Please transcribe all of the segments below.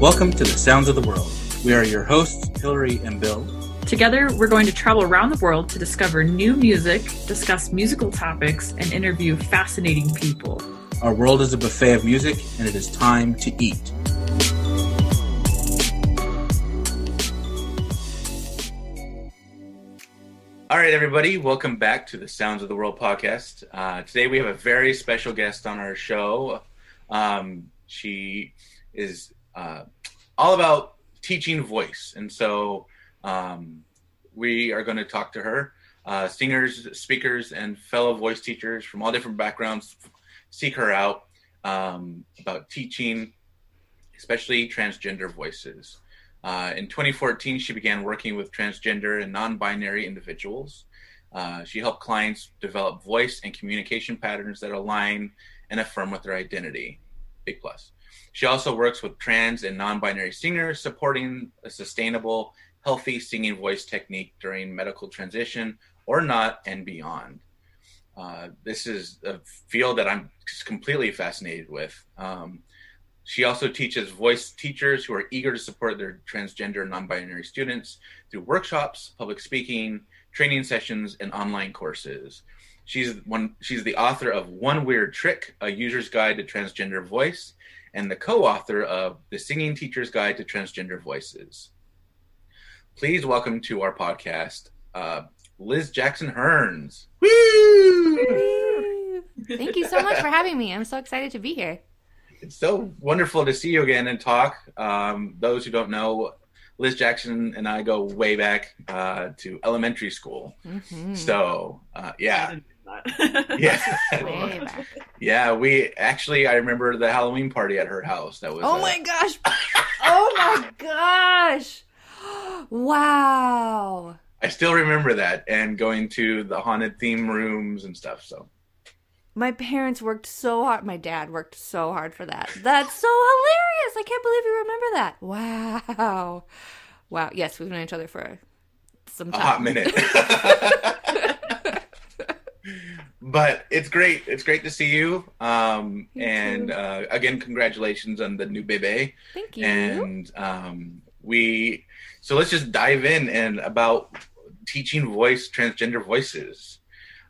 Welcome to the Sounds of the World. We are your hosts, Hillary and Bill. Together, we're going to travel around the world to discover new music, discuss musical topics, and interview fascinating people. Our world is a buffet of music, and it is time to eat. All right, everybody, welcome back to the Sounds of the World podcast. Uh, today we have a very special guest on our show. Um, she is uh, all about teaching voice, and so um, we are going to talk to her. Uh, singers, speakers, and fellow voice teachers from all different backgrounds seek her out um, about teaching, especially transgender voices. Uh, in 2014, she began working with transgender and non binary individuals. Uh, she helped clients develop voice and communication patterns that align and affirm with their identity. Big plus. She also works with trans and non binary singers, supporting a sustainable, healthy singing voice technique during medical transition or not and beyond. Uh, this is a field that I'm completely fascinated with. Um, she also teaches voice teachers who are eager to support their transgender and non binary students through workshops, public speaking, training sessions, and online courses. She's one she's the author of One Weird Trick, a user's guide to transgender voice, and the co-author of The Singing Teacher's Guide to Transgender Voices. Please welcome to our podcast, uh, Liz Jackson Hearns. Woo! Thank you so much for having me. I'm so excited to be here it's so wonderful to see you again and talk. Um, those who don't know, Liz Jackson and I go way back uh, to elementary school. Mm-hmm. So uh, yeah. yeah. yeah, we actually I remember the Halloween party at her house. That was Oh uh, my gosh. oh my gosh. Wow. I still remember that and going to the haunted theme rooms and stuff. So my parents worked so hard. My dad worked so hard for that. That's so hilarious. I can't believe you remember that. Wow. Wow. Yes, we've known each other for some time. A hot minute. But it's great. It's great to see you. Um, and uh, again, congratulations on the new baby. Thank you. And um, we, so let's just dive in and about teaching voice, transgender voices.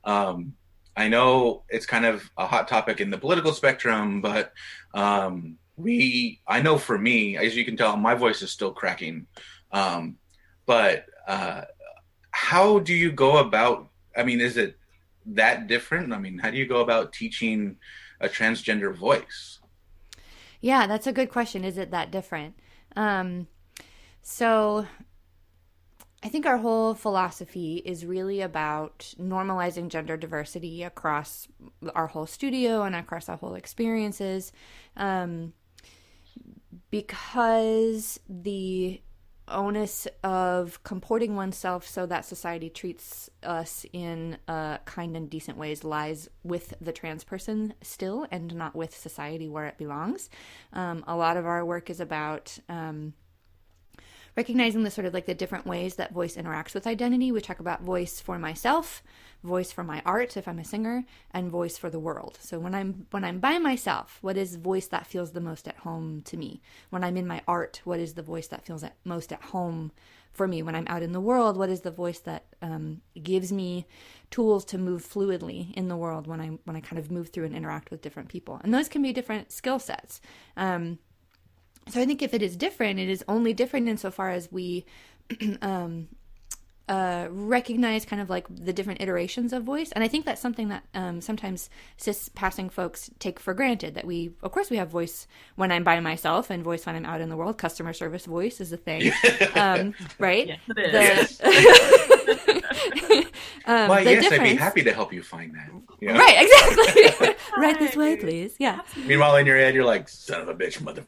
Um, I know it's kind of a hot topic in the political spectrum, but um, we, I know for me, as you can tell, my voice is still cracking. Um, but uh, how do you go about? I mean, is it that different? I mean, how do you go about teaching a transgender voice? Yeah, that's a good question. Is it that different? Um, so I think our whole philosophy is really about normalizing gender diversity across our whole studio and across our whole experiences. Um, because the onus of comporting oneself so that society treats us in uh, kind and decent ways lies with the trans person still and not with society where it belongs. Um, a lot of our work is about. Um, recognizing the sort of like the different ways that voice interacts with identity. We talk about voice for myself, voice for my art if I'm a singer, and voice for the world. So when I'm when I'm by myself, what is voice that feels the most at home to me? When I'm in my art, what is the voice that feels at most at home for me? When I'm out in the world, what is the voice that um, gives me tools to move fluidly in the world when I when I kind of move through and interact with different people? And those can be different skill sets. Um, so I think if it is different, it is only different insofar as we um, uh, recognize kind of like the different iterations of voice. And I think that's something that um, sometimes cis passing folks take for granted that we, of course, we have voice when I'm by myself and voice when I'm out in the world. Customer service voice is a thing, um, right? Yes, it is. um, Why, yes, difference... I'd be happy to help you find that. You know? Right, exactly. right this way, please. Yeah. Meanwhile, in your head, you're like, son of a bitch, mother.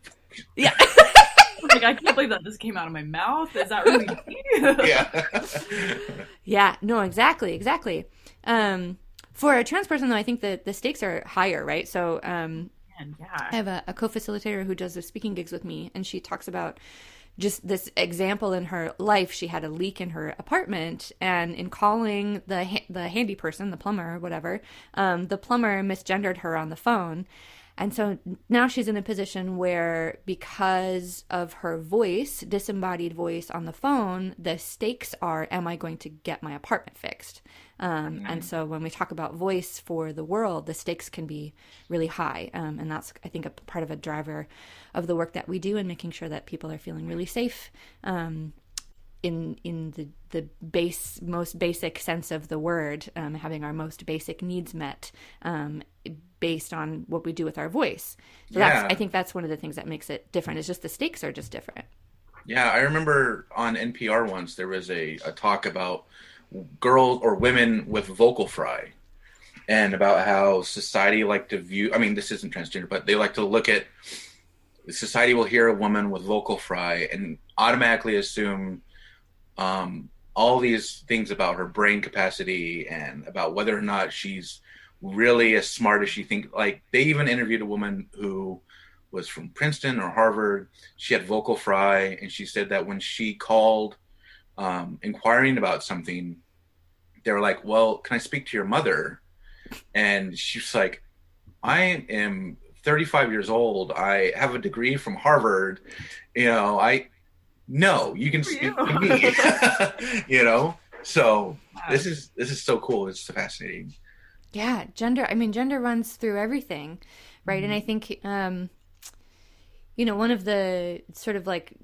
Yeah. like I can't believe that this came out of my mouth. Is that really yeah. yeah. No. Exactly. Exactly. Um, for a trans person, though, I think that the stakes are higher, right? So, um, yeah. I have a, a co-facilitator who does the speaking gigs with me, and she talks about just this example in her life. She had a leak in her apartment, and in calling the the handy person, the plumber or whatever, um, the plumber misgendered her on the phone and so now she's in a position where, because of her voice, disembodied voice on the phone, the stakes are Am I going to get my apartment fixed? Um, mm-hmm. And so when we talk about voice for the world, the stakes can be really high. Um, and that's, I think, a part of a driver of the work that we do in making sure that people are feeling really safe. Um, in in the the base most basic sense of the word, um, having our most basic needs met, um, based on what we do with our voice. So yeah. that's I think that's one of the things that makes it different. Is just the stakes are just different. Yeah, I remember on NPR once there was a, a talk about girls or women with vocal fry and about how society like to view I mean this isn't transgender, but they like to look at society will hear a woman with vocal fry and automatically assume um, all these things about her brain capacity and about whether or not she's really as smart as she think. Like they even interviewed a woman who was from Princeton or Harvard. She had vocal fry, and she said that when she called um, inquiring about something, they were like, "Well, can I speak to your mother?" And she's like, "I am 35 years old. I have a degree from Harvard. You know, I no, you can speak you. to me. you know, so this is this is so cool. It's fascinating. Yeah, gender. I mean, gender runs through everything, right? Mm-hmm. And I think, um, you know, one of the sort of like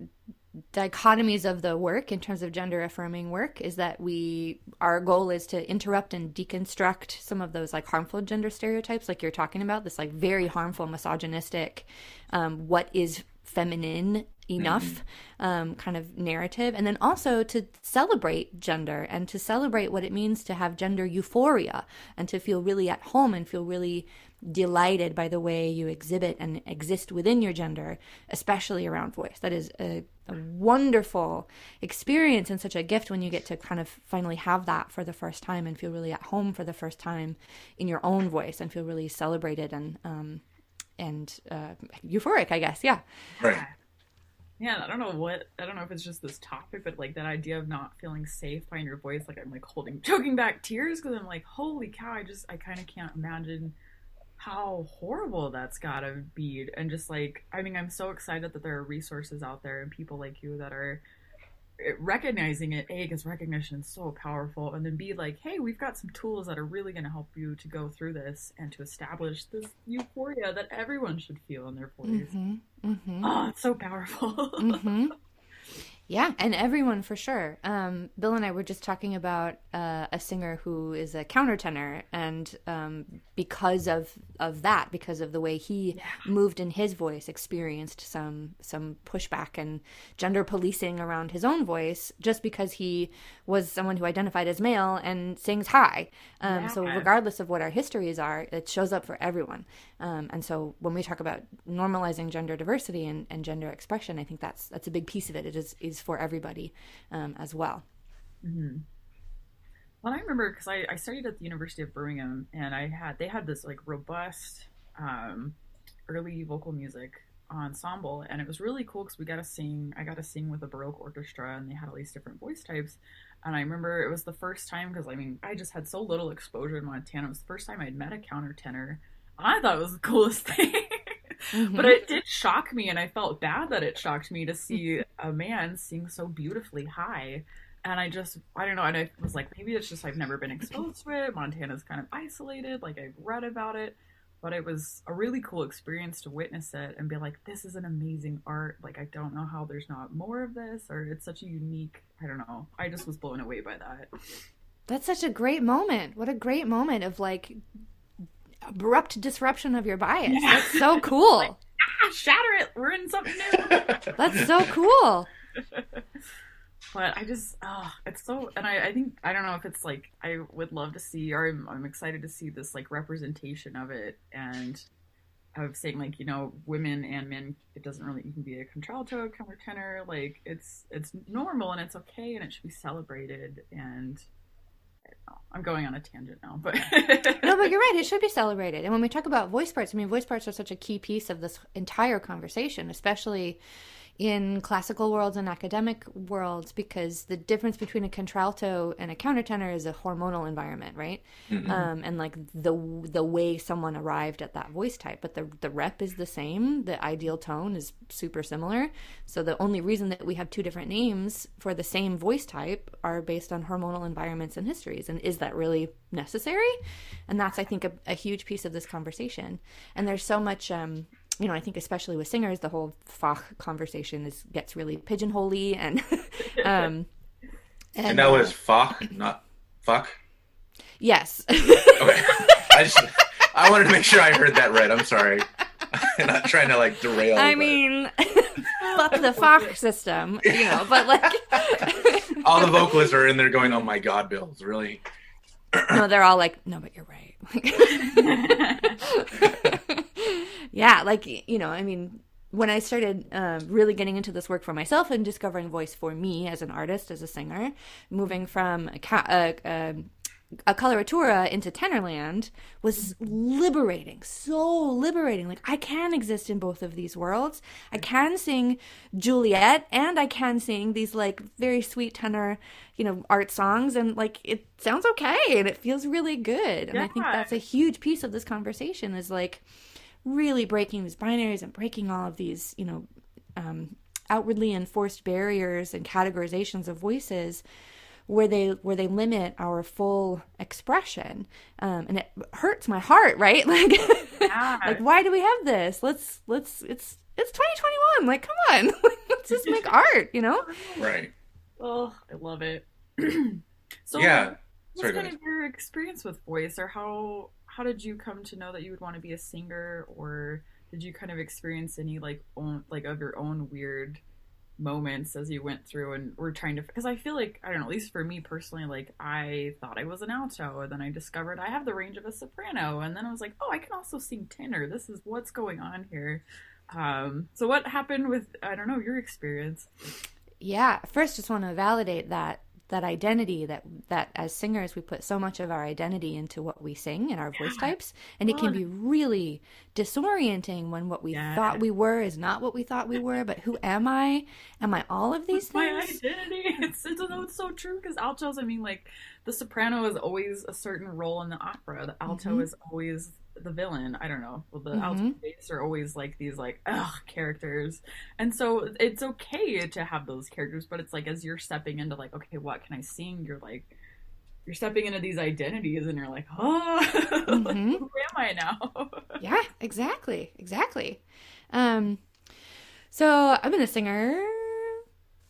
dichotomies of the work in terms of gender affirming work is that we our goal is to interrupt and deconstruct some of those like harmful gender stereotypes like you're talking about this like very harmful misogynistic um, what is feminine enough mm-hmm. um, kind of narrative and then also to celebrate gender and to celebrate what it means to have gender euphoria and to feel really at home and feel really delighted by the way you exhibit and exist within your gender especially around voice that is a, a wonderful experience and such a gift when you get to kind of finally have that for the first time and feel really at home for the first time in your own voice and feel really celebrated and um, and uh, euphoric, I guess. Yeah. Right. Yeah, I don't know what I don't know if it's just this topic, but like that idea of not feeling safe behind your voice, like I'm like holding choking back tears because I'm like, holy cow, I just I kind of can't imagine how horrible that's gotta be, and just like I mean, I'm so excited that there are resources out there and people like you that are recognizing it a because recognition is so powerful and then b like hey we've got some tools that are really going to help you to go through this and to establish this euphoria that everyone should feel in their 40s mm-hmm, mm-hmm. oh it's so powerful mm-hmm. Yeah, and everyone for sure. Um, Bill and I were just talking about uh, a singer who is a countertenor, and um, because of of that, because of the way he yeah. moved in his voice, experienced some some pushback and gender policing around his own voice, just because he was someone who identified as male and sings high. Um, yeah. So regardless of what our histories are, it shows up for everyone. Um, and so when we talk about normalizing gender diversity and, and gender expression, I think that's that's a big piece of it. It is is for everybody um, as well. Mm-hmm. Well, I remember because I, I, studied at the University of Birmingham, and I had they had this like robust um, early vocal music ensemble, and it was really cool because we got to sing. I got to sing with a baroque orchestra, and they had all these different voice types. And I remember it was the first time because I mean I just had so little exposure in Montana. It was the first time I'd met a countertenor. I thought it was the coolest thing. Mm-hmm. But it did shock me, and I felt bad that it shocked me to see a man sing so beautifully high. And I just, I don't know. And I was like, maybe it's just I've never been exposed to it. Montana's kind of isolated. Like I've read about it, but it was a really cool experience to witness it and be like, this is an amazing art. Like I don't know how there's not more of this, or it's such a unique. I don't know. I just was blown away by that. That's such a great moment. What a great moment of like abrupt disruption of your bias. Yeah. That's so cool. like, ah, shatter it. We're in something new. That's so cool. but I just, oh, it's so, and I, I think, I don't know if it's like, I would love to see, or I'm, I'm excited to see this like representation of it and of saying like, you know, women and men, it doesn't really, you can be a contralto, countertenor, like it's, it's normal and it's okay and it should be celebrated and I'm going on a tangent now, but no, but you're right. It should be celebrated. And when we talk about voice parts, I mean, voice parts are such a key piece of this entire conversation, especially in classical worlds and academic worlds because the difference between a contralto and a countertenor is a hormonal environment, right? Mm-hmm. Um, and like the the way someone arrived at that voice type, but the the rep is the same. The ideal tone is super similar. So the only reason that we have two different names for the same voice type are based on hormonal environments and histories. And is that really necessary? And that's I think a, a huge piece of this conversation. And there's so much. Um, you know, I think especially with singers, the whole Fach conversation is gets really pigeonholy and um and, and that was Fach, not fuck. Yes. okay. I just I wanted to make sure I heard that right. I'm sorry. I'm not trying to like derail. I but... mean, fuck the Fach system, you know, but like all the vocalists are in there going, "Oh my god, Bill's really." no, they're all like, "No, but you're right." Yeah, like you know, I mean, when I started uh, really getting into this work for myself and discovering voice for me as an artist, as a singer, moving from a, a, a, a coloratura into Tenorland was liberating, so liberating. Like I can exist in both of these worlds. I can sing Juliet and I can sing these like very sweet tenor, you know, art songs and like it sounds okay and it feels really good. And yeah. I think that's a huge piece of this conversation is like really breaking these binaries and breaking all of these, you know, um, outwardly enforced barriers and categorizations of voices where they where they limit our full expression. Um, and it hurts my heart right? Like yeah. like why do we have this? Let's let's it's it's 2021 like come on. Let's just make art you know? Right. Oh i love it. So yeah. what's kind of your experience with voice or how how did you come to know that you would want to be a singer? Or did you kind of experience any like own like of your own weird moments as you went through and were trying to because I feel like I don't know at least for me personally like I thought I was an alto and then I discovered I have the range of a soprano and then I was like oh I can also sing tenor. This is what's going on here. Um so what happened with I don't know your experience? Yeah first just want to validate that that identity that that as singers we put so much of our identity into what we sing and our voice types and it can be really disorienting when what we yeah. thought we were is not what we thought we were but who am i? Am i all of these things my identity. It's, it's, it's so true because altos i mean like the soprano is always a certain role in the opera. The alto mm-hmm. is always the villain. I don't know. Well, the mm-hmm. are always like these like ugh characters, and so it's okay to have those characters. But it's like as you're stepping into like, okay, what can I sing? You're like, you're stepping into these identities, and you're like, oh, mm-hmm. like, who am I now? yeah, exactly, exactly. Um, so I've been a singer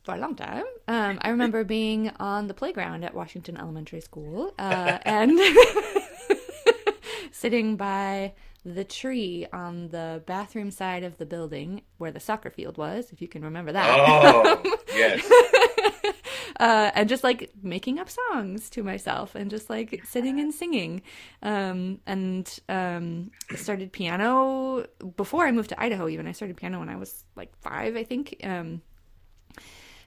for a long time. Um, I remember being on the playground at Washington Elementary School, uh, and sitting by the tree on the bathroom side of the building where the soccer field was, if you can remember that. Oh, yes. uh, and just like making up songs to myself and just like sitting and singing. Um, and um, started piano before I moved to Idaho, even. I started piano when I was like five, I think. Um,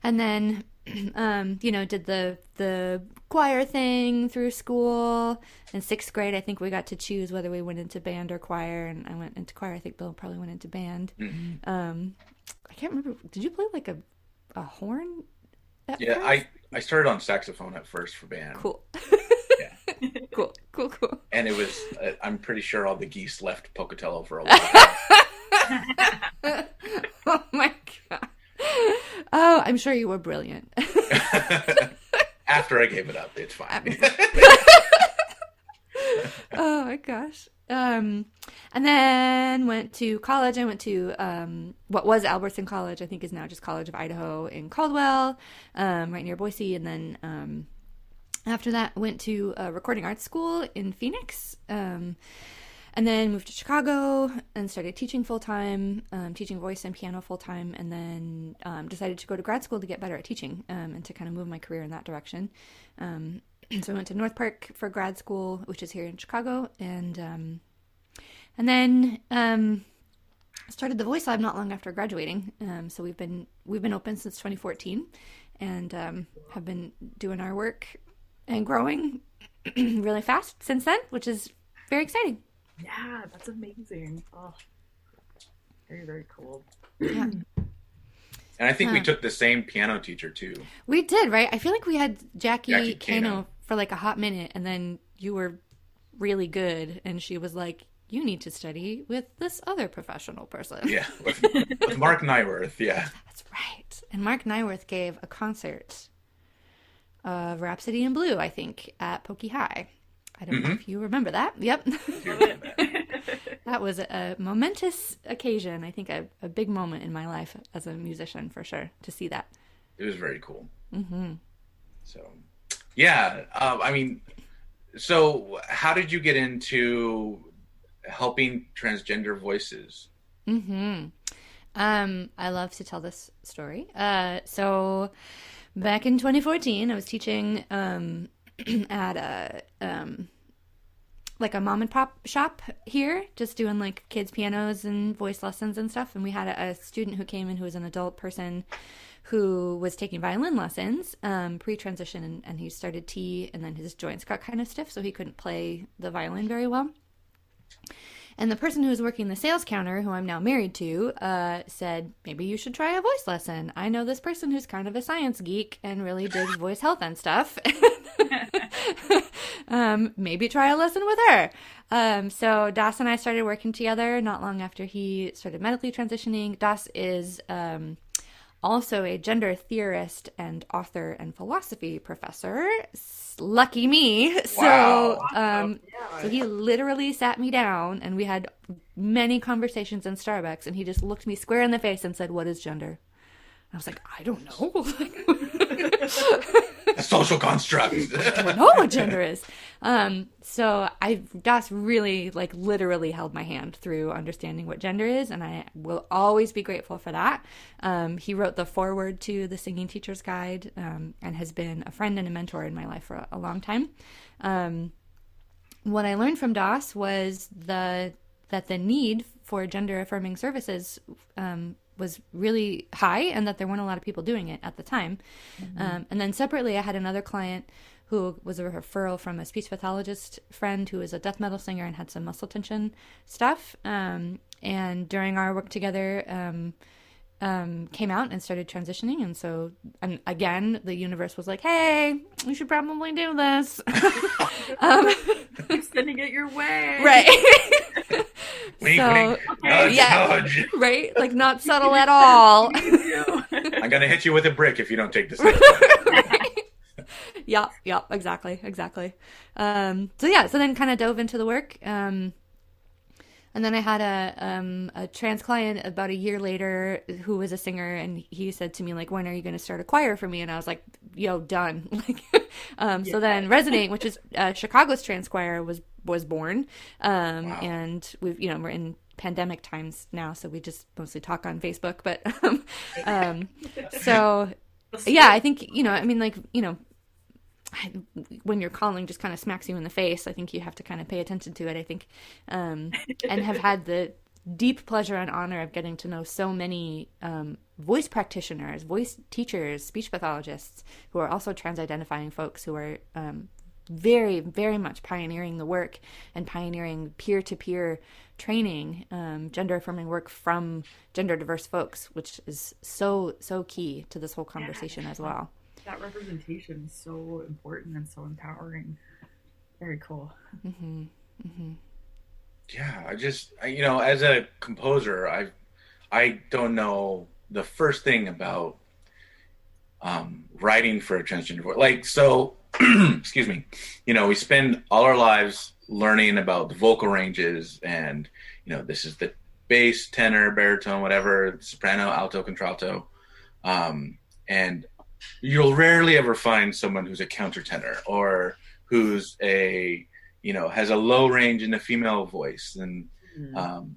and then um, you know, did the the choir thing through school. In sixth grade, I think we got to choose whether we went into band or choir, and I went into choir. I think Bill probably went into band. Mm-hmm. Um, I can't remember. Did you play like a a horn? yeah, first? I I started on saxophone at first for band. Cool. yeah. cool, cool, cool. And it was, uh, I'm pretty sure all the geese left Pocatello for a while. oh my god. Oh, I'm sure you were brilliant. After I gave it up, it's fine. oh my gosh. Um, and then went to college. I went to um, what was Albertson College, I think is now just College of Idaho in Caldwell, um, right near Boise. And then um, after that, went to a recording arts school in Phoenix. And then moved to Chicago and started teaching full time, um, teaching voice and piano full time, and then um, decided to go to grad school to get better at teaching um, and to kind of move my career in that direction. Um, so I went to North Park for grad school, which is here in Chicago, and um, and then um, started the Voice Lab not long after graduating. so we've been we've been open since 2014, and have been doing our work and growing really fast since then, which is very exciting. Yeah, that's amazing. Oh, very very cool. Yeah. And I think we took the same piano teacher too. We did, right? I feel like we had Jackie, Jackie Kano, Kano. for like a hot minute, and then you were really good, and she was like, "You need to study with this other professional person." Yeah, with, with Mark Nyworth. Yeah, That's right. And Mark Nyworth gave a concert of Rhapsody in Blue, I think, at Pokey High. I don't know Mhm. if you remember that. Yep. That was a momentous occasion. I think a, a big moment in my life as a musician, for sure, to see that. it was very cool. Mm-hmm. So, yeah, um, I mean, so how did you get into helping transgender voices? Mm-hmm. Um, I love to tell this story. Uh, so back in 2014, I was teaching um, at a um, like a mom and pop shop here, just doing like kids pianos and voice lessons and stuff. And we had a, a student who came in who was an adult person who was taking violin lessons um, pre-transition, and, and he started T, and then his joints got kind of stiff, so he couldn't play the violin very well. And the person who was working the sales counter, who I'm now married to, uh, said, maybe you should try a voice lesson. I know this person who's kind of a science geek and really digs voice health and stuff. um, maybe try a lesson with her. Um, so Das and I started working together not long after he started medically transitioning. Das is um, also a gender theorist and author and philosophy professor. Lucky me. So, um, Yeah. so he literally sat me down and we had many conversations in Starbucks and he just looked me square in the face and said, What is gender? I was like, I don't know. A social construct. I don't know what gender is. Um, so I Das really like literally held my hand through understanding what gender is, and I will always be grateful for that. Um, he wrote the foreword to the Singing Teacher's Guide, um, and has been a friend and a mentor in my life for a, a long time. Um, what I learned from Das was the that the need for gender affirming services um, was really high, and that there weren't a lot of people doing it at the time. Um, and then separately, I had another client who was a referral from a speech pathologist friend who was a death metal singer and had some muscle tension stuff. Um, and during our work together, um, um, came out and started transitioning. And so, and again, the universe was like, "Hey, you should probably do this." um, Keep sending it your way. right. wink, So- wink, nudge, Yeah. nudge. right? Like not subtle at all. I'm gonna hit you with a brick if you don't take this. yeah, yeah, exactly, exactly. Um, so yeah, so then kind of dove into the work. Um, and then I had a um, a trans client about a year later who was a singer, and he said to me like, "When are you going to start a choir for me?" And I was like, "Yo, done." Like, um, so then Resonate, which is uh, Chicago's trans choir, was was born, um, Wow. and we've you know we're in pandemic times now, so we just mostly talk on Facebook, but um, um, so yeah, I think you know, I mean, like you know, when you're calling just kind of smacks you in the face. I think you have to kind of pay attention to it. I think, um, and have had the deep pleasure and honor of getting to know so many um, voice practitioners, voice teachers, speech pathologists who are also trans-identifying folks who are um, very, very much pioneering the work and pioneering peer-to-peer training, um, gender-affirming work from gender-diverse folks, which is so so key to this whole conversation as well. That representation is so important and so empowering. Very cool. hmm hmm yeah, I just I, you know, as a composer, I I don't know the first thing about um, writing for a transgender voice. Like so, excuse me. You know, we spend all our lives learning about the vocal ranges, and you know, this is the bass, tenor, baritone, whatever, soprano, alto, contralto, um, and you'll rarely ever find someone who's a countertenor or who's a you know has a low range in a female voice and Mm. um,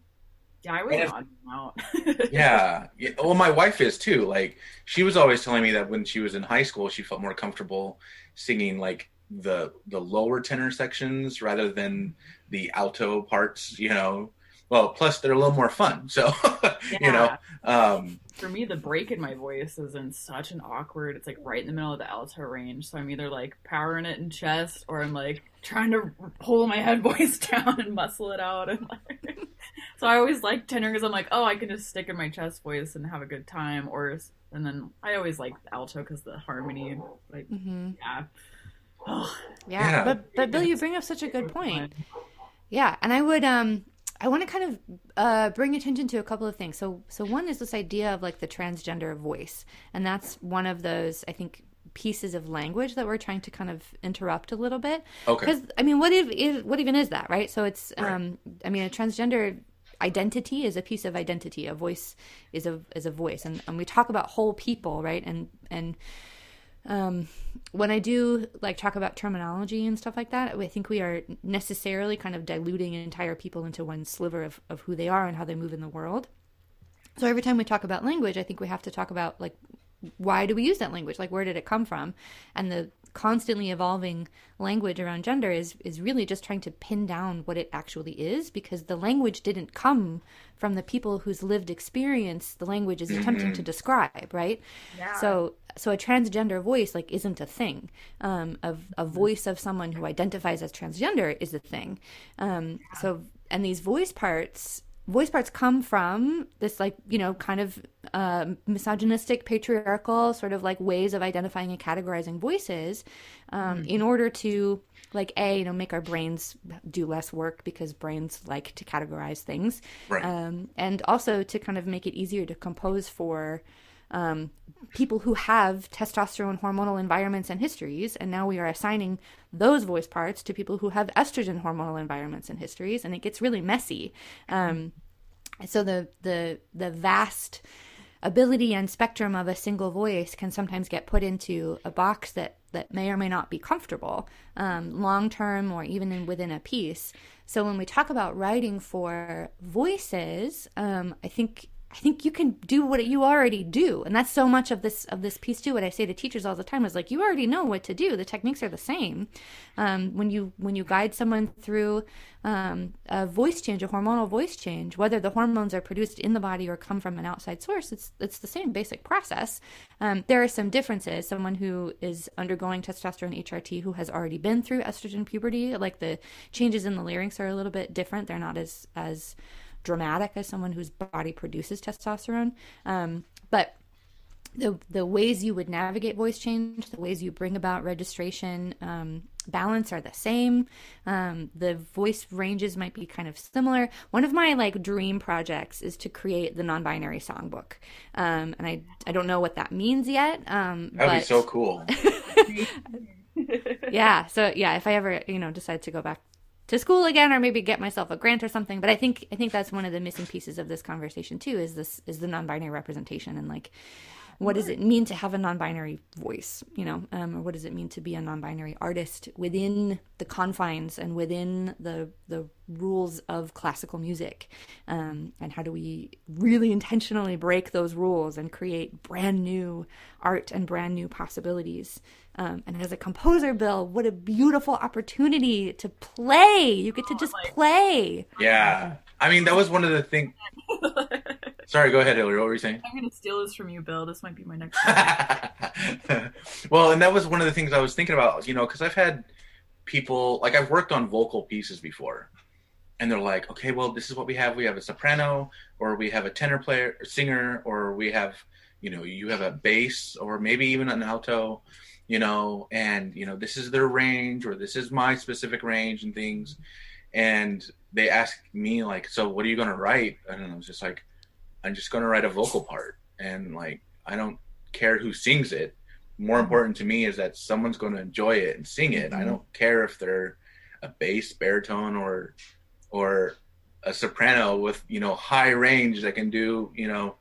yeah, I and if- out. yeah. yeah well my wife is too like she was always telling me that when she was in high school she felt more comfortable singing like the the lower tenor sections rather than the alto parts you know well plus they're a little more fun so you know um For me, the break in my voice is in such an awkward. It's like right in the middle of the alto range, so I'm either like powering it in chest, or I'm like trying to pull my head voice down and muscle it out. And like, so I always like tenor because I'm like, oh, I can just stick in my chest voice and have a good time. Or and then I always like alto because the harmony, like hmm yeah. Oh, Yeah, Yeah. but but Bill, you bring up such a good point. Yeah, and I would um I want to kind of uh, bring attention to a couple of things. So so one is this idea of like the transgender voice, and that's one of those I think pieces of language that we're trying to kind of interrupt a little bit. Okay. Because I mean, what if is what even is that, right? So it's Right. um I mean, a transgender identity is a piece of identity. A voice is a is a voice, and and we talk about whole people, right? And and um, when I do like talk about terminology and stuff like that, I think we are necessarily kind of diluting entire people into one sliver of, of who they are and how they move in the world. So every time we talk about language, I think we have to talk about like why do we use that language? Like where did it come from? And the constantly evolving language around gender is is really just trying to pin down what it actually is because the language didn't come from the people whose lived experience the language is attempting to describe, right? Yeah. So so a transgender voice like isn't a thing. Um, a, a voice of someone who identifies as transgender is a thing. Um, so and these voice parts voice parts come from this like you know kind of uh, misogynistic patriarchal sort of like ways of identifying and categorizing voices um, in order to like a you know make our brains do less work because brains like to categorize things Right. um, and also to kind of make it easier to compose for um, people who have testosterone hormonal environments and histories, and now we are assigning those voice parts to people who have estrogen hormonal environments and histories, and it gets really messy. Um, so the the the vast ability and spectrum of a single voice can sometimes get put into a box that that may or may not be comfortable um, long term or even in, within a piece. So when we talk about writing for voices, um, I think I think you can do what you already do, and that's so much of this of this piece too. What I say to teachers all the time is like, you already know what to do. The techniques are the same. Um, when you when you guide someone through um, a voice change, a hormonal voice change, whether the hormones are produced in the body or come from an outside source, it's it's the same basic process. Um, there are some differences. Someone who is undergoing testosterone HRT who has already been through estrogen puberty, like the changes in the larynx are a little bit different. They're not as as dramatic as someone whose body produces testosterone. Um, but the the ways you would navigate voice change, the ways you bring about registration um, balance are the same. Um, the voice ranges might be kind of similar. One of my like dream projects is to create the non-binary songbook, um, and I I don't know what that means yet. Um, That would but be so cool. yeah so yeah if i ever you know decide to go back to school again or maybe get myself a grant or something. But i think i think that's one of the missing pieces of this conversation too is this is the non-binary representation and like what does it mean to have a non-binary voice you know? Um, or what does it mean to be a non-binary artist within the confines and within the the rules of classical music? Um, and how do we really intentionally break those rules and create brand new art and brand new possibilities um, and as a composer bill what a beautiful opportunity to play you get to just play Yeah. I mean, that was one of the things. Sorry, go ahead, Hillary. What were you saying? I'm gonna steal this from you, Bill. This might be my next. well, and that was one of the things I was thinking about, you know, because I've had people like I've worked on vocal pieces before, and they're like, okay, well, this is what we have. We have a soprano, or we have a tenor player, or singer, or we have, you know, you have a bass, or maybe even an alto, you know, and you know, this is their range, or this is my specific range, and things. And they asked me like, so what are you gonna write? And I was just like, I'm just gonna write a vocal part, and like, I don't care who sings it more important to me is that someone's going to enjoy it and sing it. I Mhm. don't care if they're a bass, baritone, or or a soprano with you know high range that can do you know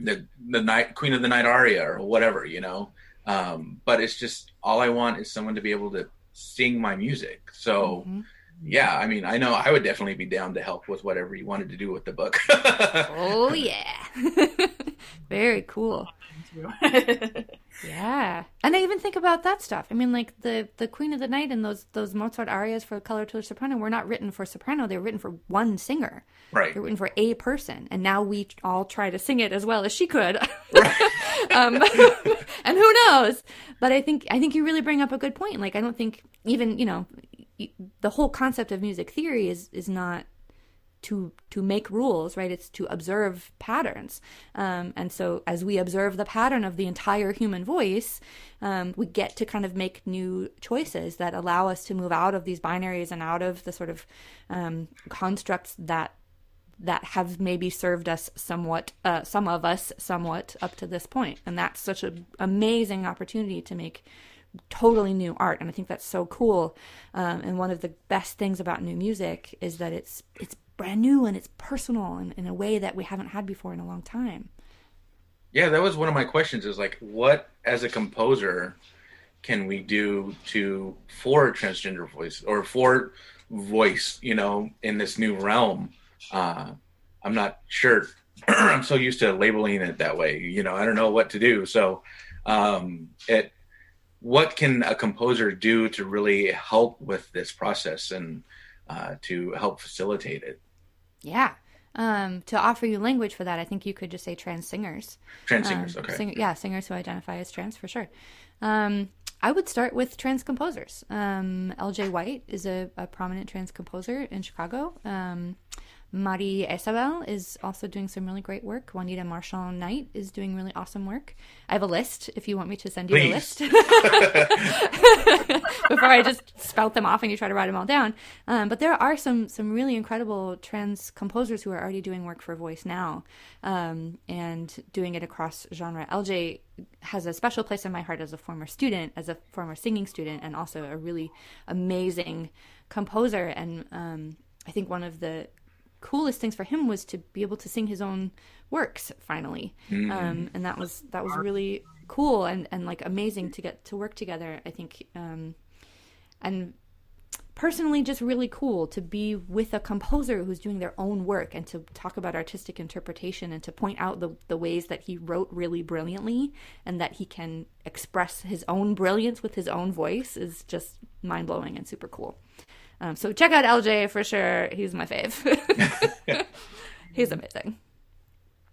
the the night Queen of the Night aria or whatever you know. Um, but it's just all I want is someone to be able to sing my music. So Mhm. yeah, I mean, I know I would definitely be down to help with whatever you wanted to do with the book. oh yeah very cool Yeah, and I even think about that stuff. I mean, like the the Queen of the Night and those those Mozart arias for coloratura soprano were not written for soprano; they were written for one singer. right. They were written for a person, and now we all try to sing it as well as she could. um, and who knows? But I think I think you really bring up a good point. Like I don't think even you know the whole concept of music theory is is not to to make rules, right? It's to observe patterns. Um, and so, as we observe the pattern of the entire human voice, um, we get to kind of make new choices that allow us to move out of these binaries and out of the sort of um, constructs that that have maybe served us somewhat, uh, some of us somewhat up to this point. And that's such an amazing opportunity to make totally new art. And I think that's so cool. Um, and one of the best things about new music is that it's it's brand new and it's personal and in a way that we haven't had before in a long time. Yeah, that was one of my questions. Is like, what as a composer can we do to for transgender voice or for voice, you know, in this new realm? Uh, I'm not sure. I'm so used to labeling it that way. You know, I don't know what to do. So, um, it, what can a composer do to really help with this process and uh, to help facilitate it? Yeah. Um, to offer you language for that, I think you could just say trans singers. Trans singers, um, okay. Sing- yeah, singers who identify as trans for sure. Um, I would start with trans composers. Um, LJ White is a, a, prominent trans composer in Chicago. Um, Mari Esabel is also doing some really great work. Juanita Marchand Knight is doing really awesome work. I have a list if you want me to send you Please. a list. Before I just spout them off and you try to write them all down. Um, but there are some some really incredible trans composers who are already doing work for voice now um, and doing it across genre. LJ has a special place in my heart as a former student, as a former singing student, and also a really amazing composer. And um, I think one of the coolest things for him was to be able to sing his own works finally. Mm. um, and that was that was really cool and and like amazing to get to work together i think um, and personally just really cool to be with a composer who's doing their own work and to talk about artistic interpretation and to point out the, the ways that he wrote really brilliantly and that he can express his own brilliance with his own voice is just mind-blowing and super cool um, so check out LJ for sure. He's my fave. He's amazing.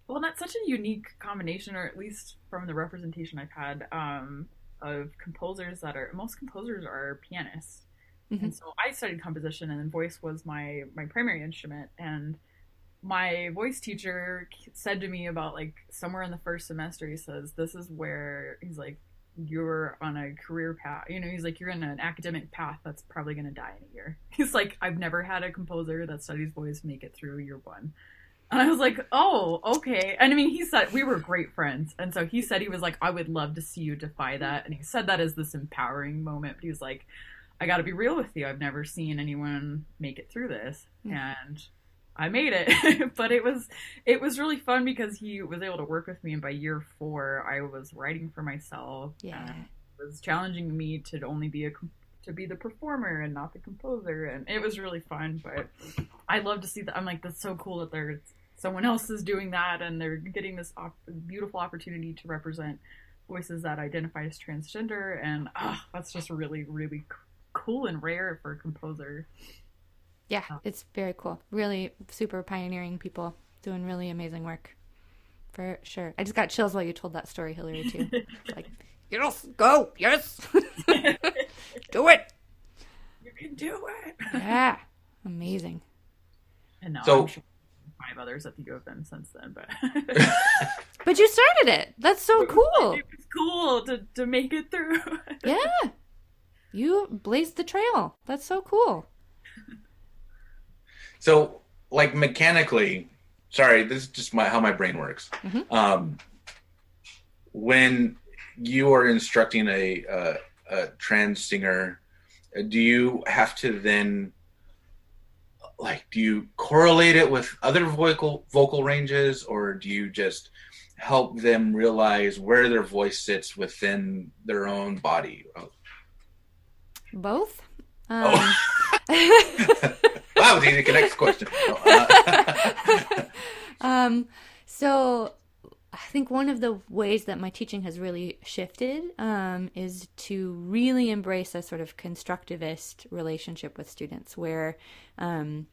Well, that's such a unique combination, or at least from the representation I've had um, of composers that are most composers are pianists, mm-hmm. and so I studied composition, and then voice was my my primary instrument, and my voice teacher said to me about like somewhere in the first semester he says this is where he's like you're on a career path. You know, he's like, you're in an academic path that's probably going to die in a year. He's like, I've never had a composer that studies voice make it through year one. And I was like, oh, okay. And I mean, he said we were great friends. And so he said he was like, I would love to see you defy that. And he said that as this empowering moment. But he was like, I got to be real with you. I've never seen anyone make it through this. Mm-hmm. And I made it. but it was it was really fun because he was able to work with me and by year 4 I was writing for myself. Yeah. it was challenging me to only be a to be the performer and not the composer and it was really fun but I love to see that I'm like that's so cool that there's someone else is doing that and they're getting this op- beautiful opportunity to represent voices that identify as transgender and oh, that's just really really cool and rare for a composer yeah, oh. it's very cool. Really super pioneering people doing really amazing work. For sure. I just got chills while you told that story, Hillary, too. like, yes, go, yes. do it. You can do it. yeah. Amazing. And now so, I'm sure five others at the U of M since then, but But you started it. That's so cool. It was cool to, to make it through. yeah. You blazed the trail. That's so cool. So, like mechanically, sorry, this is just my how my brain works. Mm-hmm. Um, when you are instructing a, a, a trans singer, do you have to then like do you correlate it with other vocal vocal ranges, or do you just help them realize where their voice sits within their own body? Both. Um, oh. that was easy. Next question. um, so I think one of the ways that my teaching has really shifted um, is to really embrace a sort of constructivist relationship with students where um,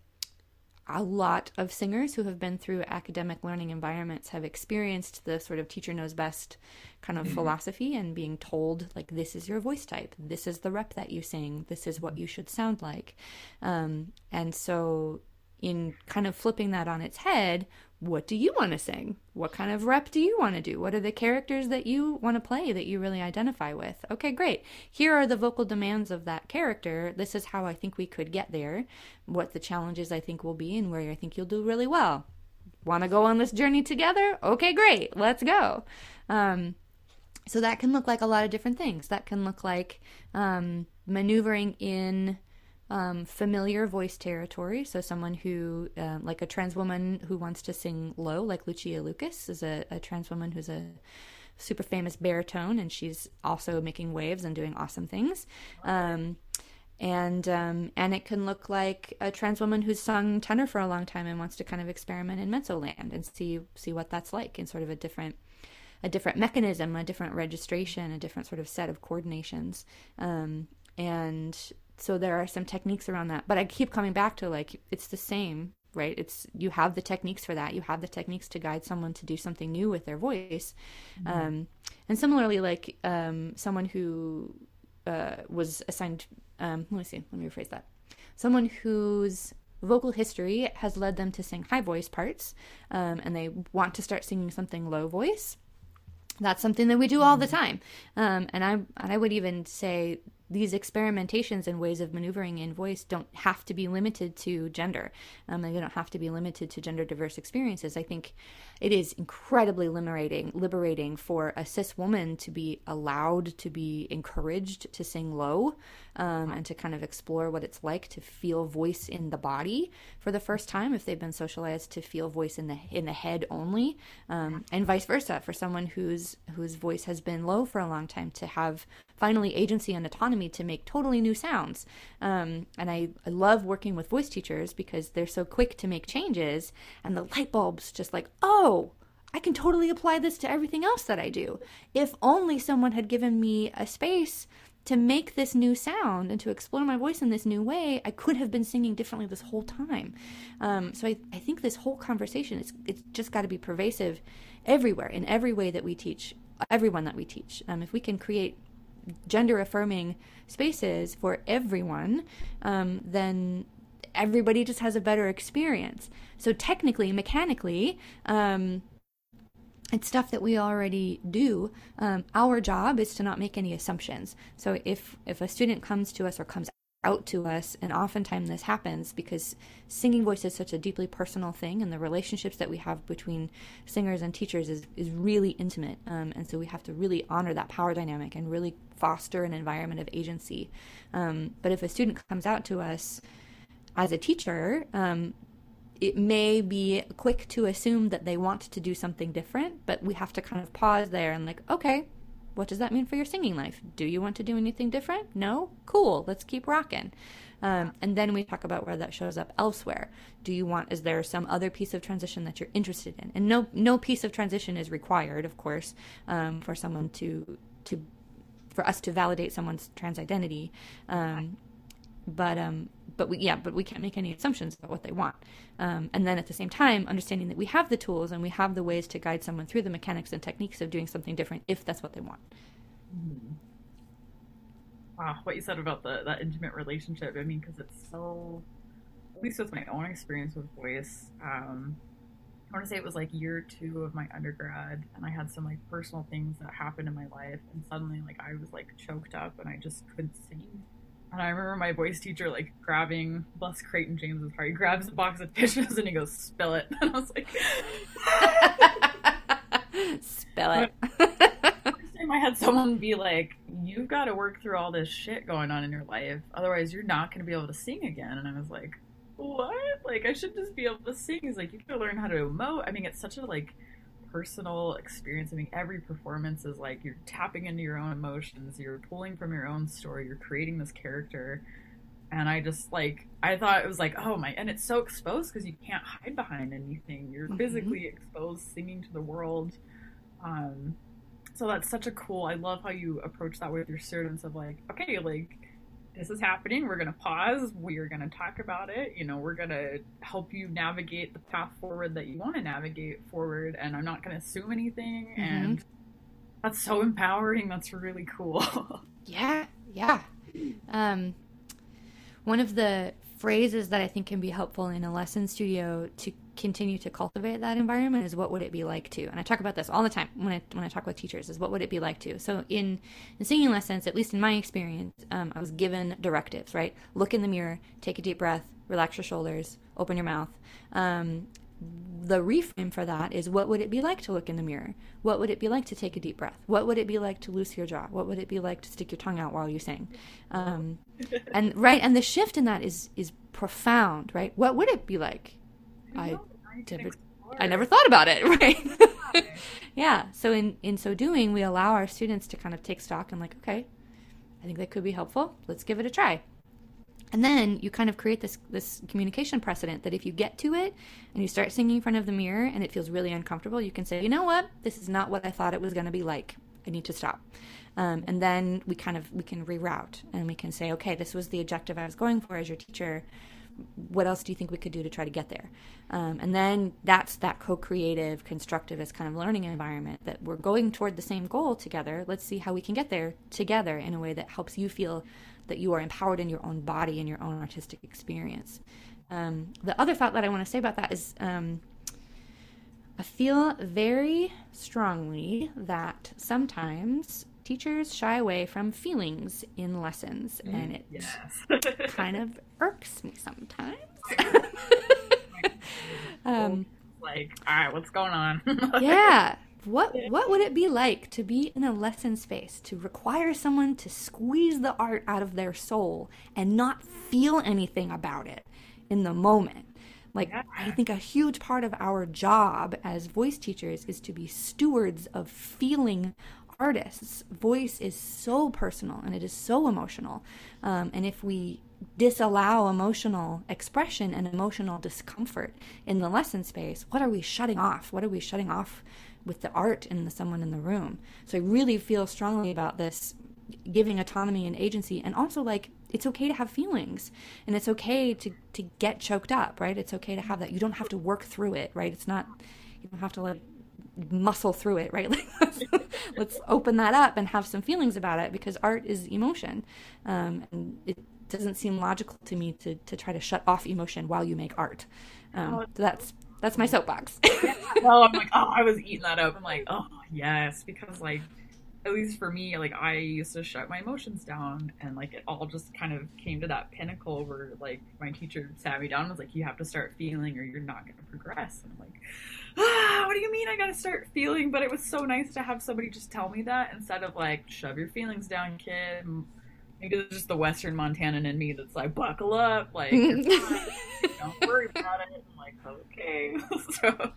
a lot of singers who have been through academic learning environments have experienced the sort of teacher knows best kind of mm-hmm. philosophy and being told like this is your voice type. This is the rep that you sing. This is what you should sound like. Um, and so in kind of flipping that on its head, what do you want to sing? What kind of rep do you want to do? What are the characters that you want to play that you really identify with? Okay, great. Here are the vocal demands of that character. This is how I think we could get there. What the challenges I think will be and where I think you'll do really well. Want to go on this journey together? Okay, great. Let's go. Um, so that can look like a lot of different things. That can look like um, maneuvering in um, familiar voice territory. So someone who, uh, like a trans woman who wants to sing low, like Lucia Lucas, is a, a trans woman who's a super famous baritone, and she's also making waves and doing awesome things. Um, and um, and it can look like a trans woman who's sung tenor for a long time and wants to kind of experiment in mezzo land and see see what that's like in sort of a different a different mechanism, a different registration, a different sort of set of coordinations. Um, and so there are some techniques around that but i keep coming back to like it's the same right? It's you have the techniques for that. You have the techniques to guide someone to do something new with their voice. Mm-hmm. um, and similarly like um, someone who uh, was assigned um, let me see let me rephrase that. Someone whose vocal history has led them to sing high voice parts um, and they want to start singing something low voice that's something that we do all the mm-hmm. time. Um, and i and i would even say these experimentations and ways of maneuvering in voice don't have to be limited to gender. Um, they don't have to be limited to gender diverse experiences. I think it is incredibly liberating, liberating for a cis woman to be allowed to be encouraged to sing low um, and to kind of explore what it's like to feel voice in the body for the first time if they've been socialized to feel voice in the in the head only, um, and vice versa for someone whose whose voice has been low for a long time to have finally agency and autonomy to make totally new sounds. Um, and I, I love working with voice teachers because they're so quick to make changes, and the light bulbs just like, oh, I can totally apply this to everything else that I do. If only someone had given me a space to make this new sound and to explore my voice in this new way, I could have been singing differently this whole time. Um, so I, I think this whole conversation, it's, it's just got to be pervasive everywhere, in every way that we teach, everyone that we teach. Um, if we can create gender affirming spaces for everyone, um, then everybody just has a better experience. So technically, mechanically, um, it's stuff that we already do. Um, our job is to not make any assumptions. So if if a student comes to us or comes out to us and oftentimes this happens because singing voice is such a deeply personal thing and the relationships that we have between singers and teachers is, is really intimate um, and so we have to really honor that power dynamic and really foster an environment of agency um, but if a student comes out to us as a teacher um, it may be quick to assume that they want to do something different but we have to kind of pause there and like okay what does that mean for your singing life? Do you want to do anything different? No? Cool. Let's keep rocking. Um, and then we talk about where that shows up elsewhere. Do you want? Is there some other piece of transition that you're interested in? And no, no piece of transition is required, of course, um, for someone to to for us to validate someone's trans identity. Um, but um, but we yeah but we can't make any assumptions about what they want um, and then at the same time understanding that we have the tools and we have the ways to guide someone through the mechanics and techniques of doing something different if that's what they want mm-hmm. wow what you said about the that intimate relationship i mean because it's so at least with my own experience with voice um, I want to say it was like year two of my undergrad, and I had some like personal things that happened in my life, and suddenly like I was like choked up, and I just couldn't sing and I remember my voice teacher like grabbing, bless Creighton James's heart, he grabs a box of tissues and he goes, spill it. And I was like, spill it. First time I had someone be like, you've got to work through all this shit going on in your life. Otherwise, you're not going to be able to sing again. And I was like, what? Like, I should just be able to sing. He's like, you got to learn how to emote. I mean, it's such a like, personal experience. I mean, every performance is like you're tapping into your own emotions, you're pulling from your own story, you're creating this character. And I just like, I thought it was like, oh my, and it's so exposed because you can't hide behind anything. You're mm-hmm. physically exposed, singing to the world. Um, so that's such a cool. I love how you approach that with your students of like, okay, like this is happening. We're going to pause. We are going to talk about it. You know, we're going to help you navigate the path forward that you want to navigate forward. And I'm not going to assume anything. Mm-hmm. And that's so empowering. That's really cool. yeah. Yeah. Um, one of the phrases that I think can be helpful in a lesson studio to continue to cultivate that environment is what would it be like to and I talk about this all the time when I when I talk with teachers is what would it be like to so in in singing lessons at least in my experience um, I was given directives right look in the mirror take a deep breath relax your shoulders open your mouth um, the reframe for that is what would it be like to look in the mirror? What would it be like to take a deep breath? What would it be like to loose your jaw? What would it be like to stick your tongue out while you sing? Um, and right, and the shift in that is is profound, right? What would it be like? I never, I never thought about it, right? yeah. So in in so doing, we allow our students to kind of take stock and like, okay, I think that could be helpful. Let's give it a try. And then you kind of create this this communication precedent that if you get to it and you start singing in front of the mirror and it feels really uncomfortable, you can say, you know what, this is not what I thought it was going to be like. I need to stop. Um, and then we kind of we can reroute and we can say, okay, this was the objective I was going for as your teacher. What else do you think we could do to try to get there? Um, and then that's that co-creative, constructivist kind of learning environment that we're going toward the same goal together. Let's see how we can get there together in a way that helps you feel that you are empowered in your own body and your own artistic experience. Um, the other thought that I want to say about that is um, I feel very strongly that sometimes teachers shy away from feelings in lessons, and it yes. kind of irks me sometimes. um, like, all right, what's going on? yeah, what what would it be like to be in a lesson space to require someone to squeeze the art out of their soul and not feel anything about it in the moment? Like yeah. I think a huge part of our job as voice teachers is to be stewards of feeling artists. Voice is so personal and it is so emotional. Um, and if we disallow emotional expression and emotional discomfort in the lesson space, what are we shutting off? What are we shutting off with the art and the someone in the room. So I really feel strongly about this giving autonomy and agency and also like it's okay to have feelings and it's okay to to get choked up, right? It's okay to have that. You don't have to work through it, right? It's not you don't have to like muscle through it, right? Like let's, let's open that up and have some feelings about it because art is emotion. Um, and it doesn't seem logical to me to, to try to shut off emotion while you make art. Um, oh, so that's that's my soapbox. well, I'm like, oh, I was eating that up. I'm like, oh yes, because like, at least for me, like I used to shut my emotions down, and like it all just kind of came to that pinnacle where like my teacher sat me down and was like, you have to start feeling, or you're not going to progress. And I'm like, ah, what do you mean I got to start feeling? But it was so nice to have somebody just tell me that instead of like, shove your feelings down, kid. Maybe it's just the Western Montanan in me that's like, buckle up, like, don't worry about it. I'm like, okay. so,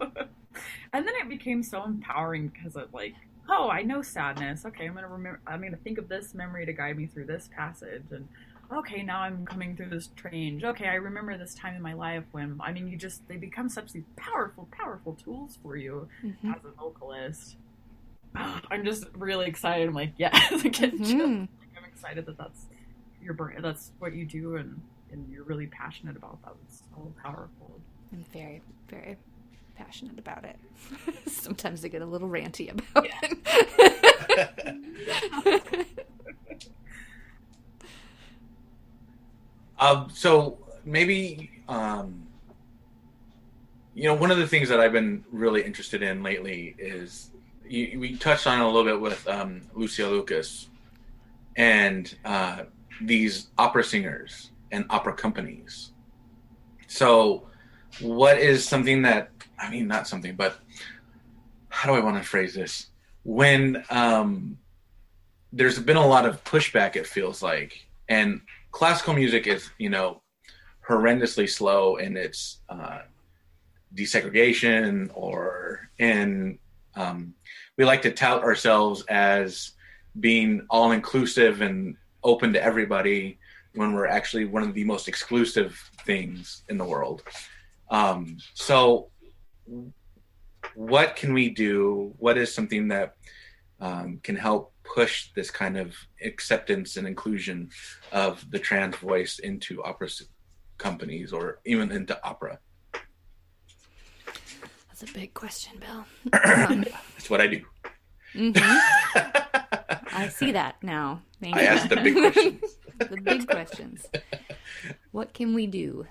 and then it became so empowering because of like, oh, I know sadness. Okay, I'm gonna remember. I'm gonna think of this memory to guide me through this passage, and okay, now I'm coming through this change. Okay, I remember this time in my life when I mean, you just they become such these powerful, powerful tools for you mm-hmm. as a vocalist. I'm just really excited. I'm like, yeah, mm-hmm excited that that's your brain. That's what you do, and and you're really passionate about that. It's so powerful. I'm very, very passionate about it. Sometimes I get a little ranty about yeah. it. um, so maybe um, you know one of the things that I've been really interested in lately is you, we touched on a little bit with um, Lucia Lucas and uh, these opera singers and opera companies. So, what is something that I mean, not something, but how do I want to phrase this? When um, there's been a lot of pushback, it feels like, and classical music is, you know, horrendously slow in its uh, desegregation, or in um, we like to tout ourselves as being all inclusive and open to everybody when we're actually one of the most exclusive things in the world. Um, so, what can we do? What is something that um, can help push this kind of acceptance and inclusion of the trans voice into opera companies or even into opera? That's a big question, Bill. That's what I do. Mm-hmm. I see that now. Thank I you. asked the big questions. the big questions. What can we do?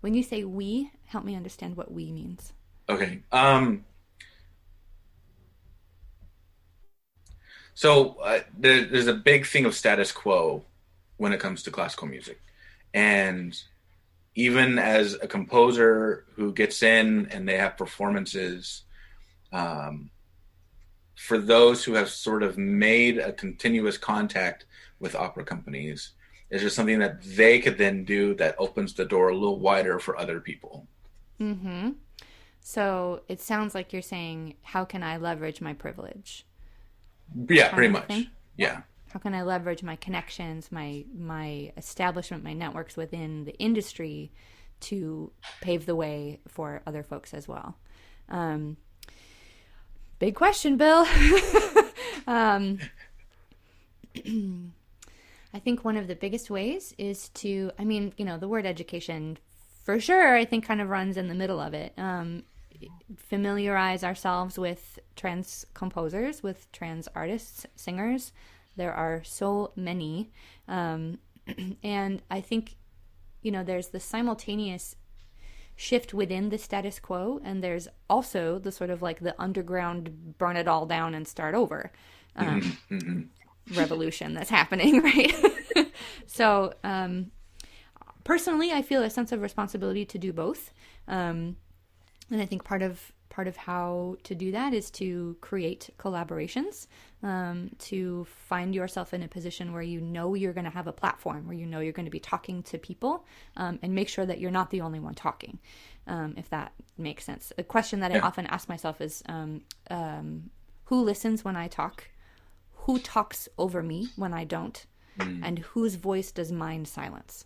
When you say we, help me understand what we means. Okay. Um, so uh, there, there's a big thing of status quo when it comes to classical music, and even as a composer who gets in and they have performances, um, for those who have sort of made a continuous contact with opera companies, is just something that they could then do that opens the door a little wider for other people. Mm-hmm. So it sounds like you're saying, how can I leverage my privilege? Yeah, pretty much. Thing? Yeah. How can I leverage my connections, my my establishment, my networks within the industry to pave the way for other folks as well? Um, big question, Bill. um, I think one of the biggest ways is to, I mean, you know, the word education for sure, I think kind of runs in the middle of it. Um, familiarize ourselves with trans composers, with trans artists, singers. There are so many. Um, and I think, you know, there's the simultaneous shift within the status quo, and there's also the sort of like the underground burn it all down and start over um, mm-hmm. mm-hmm. revolution that's happening, right? so, um, personally, I feel a sense of responsibility to do both. Um, and I think part of part of how to do that is to create collaborations, um, to find yourself in a position where you know you're going to have a platform, where you know you're going to be talking to people, um, and make sure that you're not the only one talking, um, if that makes sense. A question that yeah. I often ask myself is um, um, who listens when I talk? Who talks over me when I don't? Mm. And whose voice does mine silence?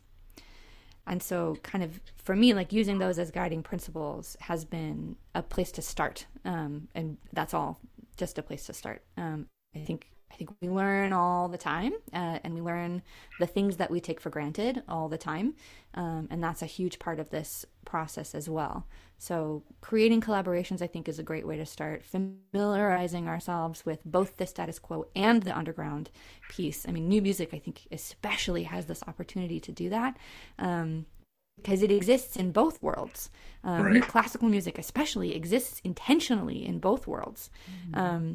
And so, kind of for me, like using those as guiding principles has been a place to start. Um, and that's all, just a place to start. Um, I think I think we learn all the time, uh, and we learn the things that we take for granted all the time, um, and that's a huge part of this process as well. So, creating collaborations, I think, is a great way to start familiarizing ourselves with both the status quo and the underground piece. I mean, new music, I think, especially has this opportunity to do that. Um, because it exists in both worlds. Um, right. New classical music, especially, exists intentionally in both worlds. Mm-hmm.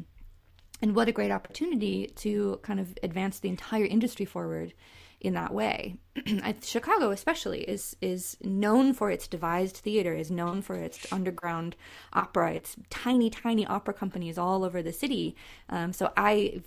And what a great opportunity to kind of advance the entire industry forward in that way. Chicago, especially, is is known for its devised theater, is known for its underground opera, its tiny, tiny opera companies all over the city. Um, so I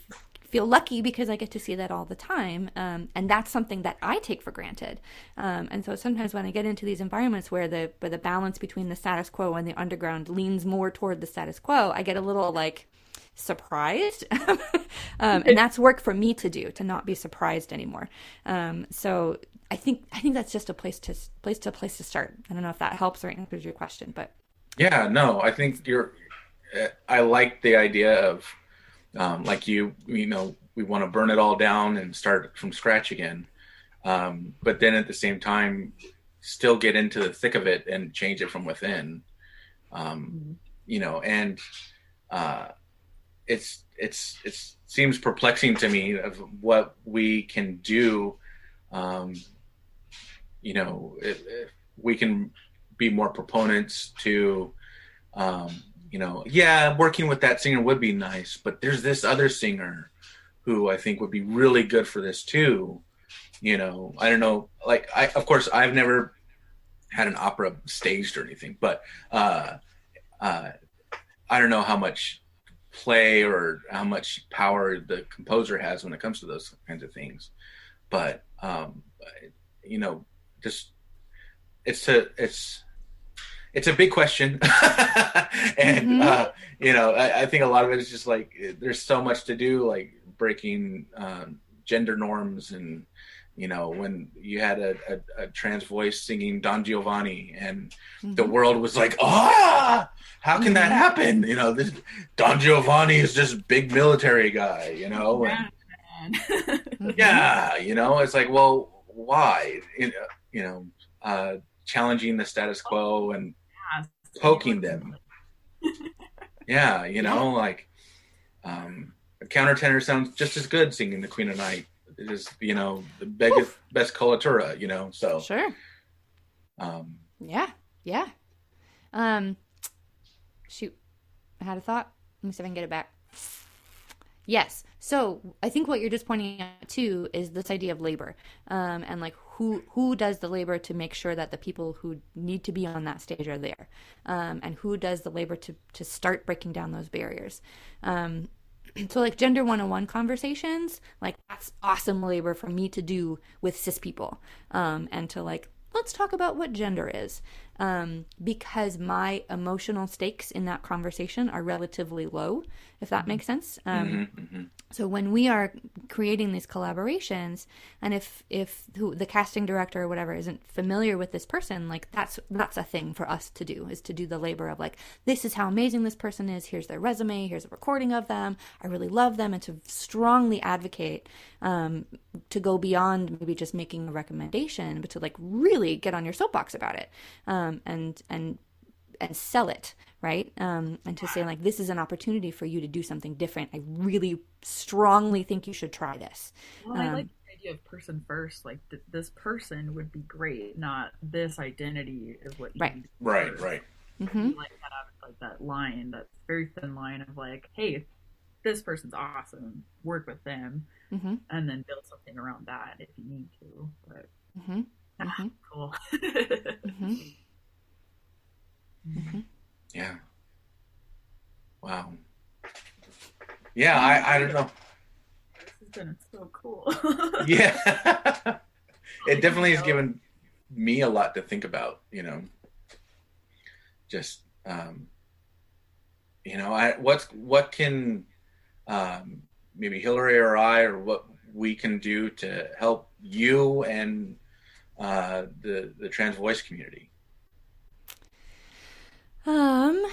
feel lucky because I get to see that all the time, um, and that's something that I take for granted. Um, and so sometimes when I get into these environments where the where the balance between the status quo and the underground leans more toward the status quo, I get a little like surprised. um, and that's work for me to do to not be surprised anymore. Um, so I think I think that's just a place to place to place to start. I don't know if that helps or answers your question, but yeah, no, I think you're. I like the idea of um, like you, you know, we want to burn it all down and start from scratch again. Um, but then at the same time, still get into the thick of it and change it from within. Um, mm-hmm. You know, and uh, it's it's it seems perplexing to me of what we can do. Um, you know, we can be more proponents to, um, you know, yeah, working with that singer would be nice, but there's this other singer who I think would be really good for this too. You know, I don't know, like I of course I've never had an opera staged or anything, but uh, uh, I don't know how much play or how much power the composer has when it comes to those kinds of things. But um, you know, just it's a it's it's a big question, and mm-hmm. uh, you know, I, I, think a lot of it is just like there's so much to do, like breaking um, gender norms and you know when you had a, a, a, trans voice singing don giovanni and mm-hmm. the world was like ah how can that mm-hmm. happen? You know this don giovanni is just big military guy you know and, yeah you know it's like well why? You know, you know uh, challenging the status quo and poking them. Yeah you know like um, a countertenor sounds just as good singing the queen of night it is you know the biggest best coloratura you know so Sure. um Yeah. Yeah. Um shoot. I had a thought. Let me see if I can get it back. Yes. So I think what you're just pointing out too is this idea of labor, um, and like who who does the labor to make sure that the people who need to be on that stage are there, um, and who does the labor to to start breaking down those barriers. Um, so like gender 101 conversations like that's awesome labor for me to do with cis people um, and to like let's talk about what gender is um, because my emotional stakes in that conversation are relatively low if that makes sense. Um, mhm. so when we are creating these collaborations and if if who, the casting director or whatever isn't familiar with this person like that's that's a thing for us to do is to do the labor of like this is how amazing this person is here's their resume here's a recording of them i really love them and to strongly advocate um, to go beyond maybe just making a recommendation but to like really get on your soapbox about it. Um, and and and sell it right um, and to say like this is an opportunity for you to do something different i really strongly think you should try this Well, I Um, like the idea of person first. Like th- this person would be great, not this identity is what you Right. need right first. right hmm like that like that line, that very thin line of like, hey, this person's awesome. Work with them, hmm and then build something around that if you need to. But hmm ah, Mhm. cool. hmm yeah. Wow. Yeah i i don't know. This has been so cool. yeah. It definitely has given me a lot to think about you know. Just um you know i what's what can um maybe hillary or i or what we can do to help you and uh the the trans voice community um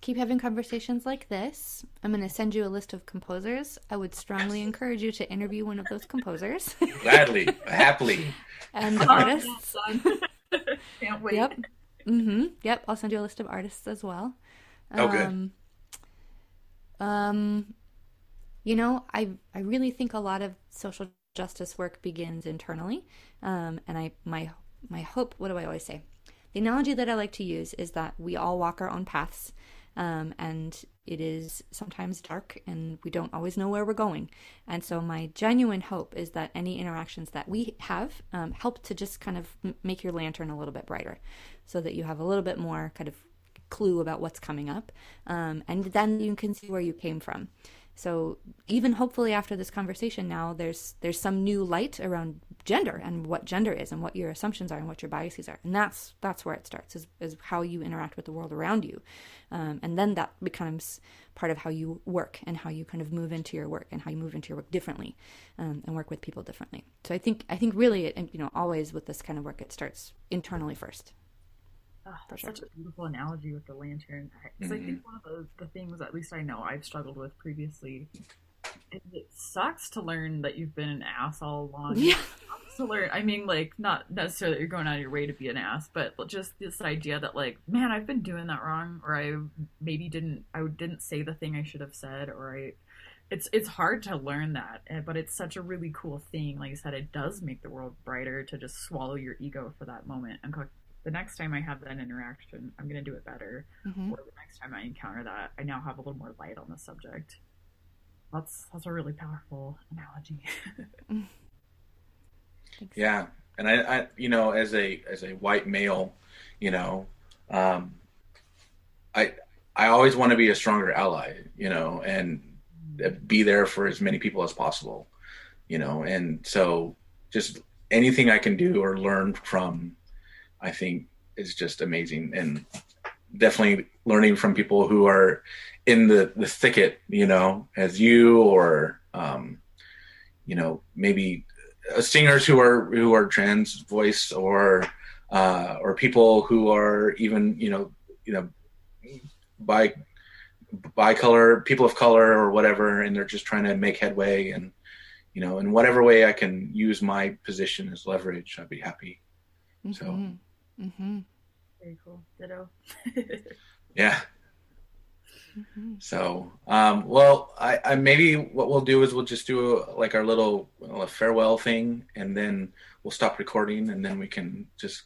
keep having conversations like this i'm going to send you a list of composers i would strongly encourage you to interview one of those composers gladly happily and Oh, artists yeah. Can't wait. Yep. Mm-hmm. Yep. I'll send you a list of artists as well. Oh, good. Um, um, you know, I I really think a lot of social justice work begins internally, um, and I my my hope. What do I always say? The analogy that I like to use is that we all walk our own paths, um, and it is sometimes dark, and we don't always know where we're going. And so, my genuine hope is that any interactions that we have um, help to just kind of m- make your lantern a little bit brighter, so that you have a little bit more kind of clue about what's coming up, um, and then you can see where you came from. So even hopefully after this conversation now, there's there's some new light around gender and what gender is and what your assumptions are and what your biases are, and that's that's where it starts is, is how you interact with the world around you, um, and then that becomes part of how you work and how you kind of move into your work and how you move into your work differently, um, and work with people differently. So I think I think really it, you know always with this kind of work it starts internally first. Oh, that's sure. such a beautiful analogy with the lantern. Because I think one of the, the things, at least I know, I've struggled with previously, is it sucks to learn that you've been an ass all along. Yeah. To learn. I mean, like, not necessarily that you're going out of your way to be an ass, but just this idea that, like, man, I've been doing that wrong, or I maybe didn't, I didn't say the thing I should have said, or I. It's it's hard to learn that, eh, but it's such a really cool thing. Like I said, it does make the world brighter to just swallow your ego for that moment and go, the next time I have that interaction, I'm going to do it better. Mhm. Or the next time I encounter that, I now have a little more light on the subject. That's that's a really powerful analogy. Yeah, and I, I, you know, as a as a white male, you know, um, I I always want to be a stronger ally, you know, and be there for as many people as possible, you know, and so just anything I can do or learn from, I think is just amazing, and definitely learning from people who are in the the thicket, you know, as you or um, you know maybe uh, singers who are who are trans voice or uh, or people who are even you know you know by by color people of color or whatever and they're just trying to make headway and you know in whatever way I can use my position as leverage I'd be happy. So- Mhm. Mhm. Very cool. Ditto. yeah Mm-hmm. So, um, well, I, I, maybe what we'll do is we'll just do a, like our little well, farewell thing, and then we'll stop recording, and then we can just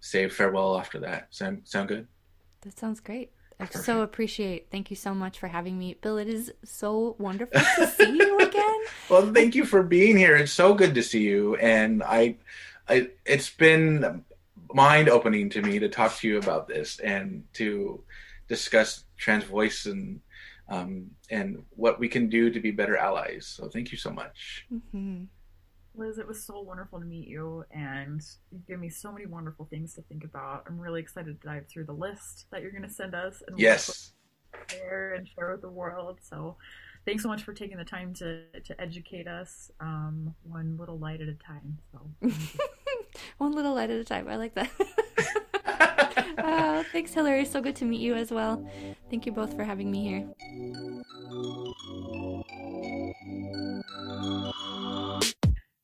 say farewell after that. Sound sound good? That sounds great. I so appreciate. Thank you so much for having me, Bill. It is so wonderful to see you again. well, thank you for being here. It's so good to see you, and I, I it's been mind opening to me to talk to you about this and to discuss trans voice and um, and what we can do to be better allies. So thank you so much. Mm-hmm. Liz, it was so wonderful to meet you, and you've given me so many wonderful things to think about. I'm really excited to dive through the list that you're going to send us and yes, share and share with the world. So, thanks so much for taking the time to to educate us, um, one little light at a time. So, one little light at a time. I like that. uh, thanks, Hillary. So good to meet you as well. Thank you both for having me here.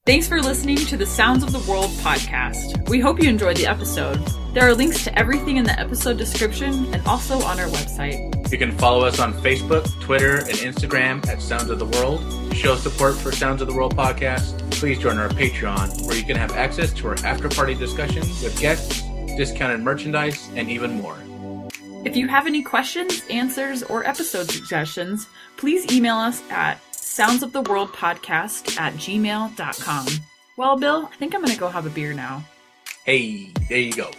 Thanks for listening to the Sounds of the World podcast. We hope you enjoyed the episode. There are links to everything in the episode description and also on our website. You can follow us on Facebook, Twitter, and Instagram at Sounds of the World. To show support for Sounds of the World podcast, please join our Patreon, where you can have access to our after party discussions with guests, discounted merchandise, and even more. If you have any questions, answers, or episode suggestions, please email us at soundsoftheworldpodcast at gmail.com. Well, Bill, I think I'm going to go have a beer now. Hey, there you go.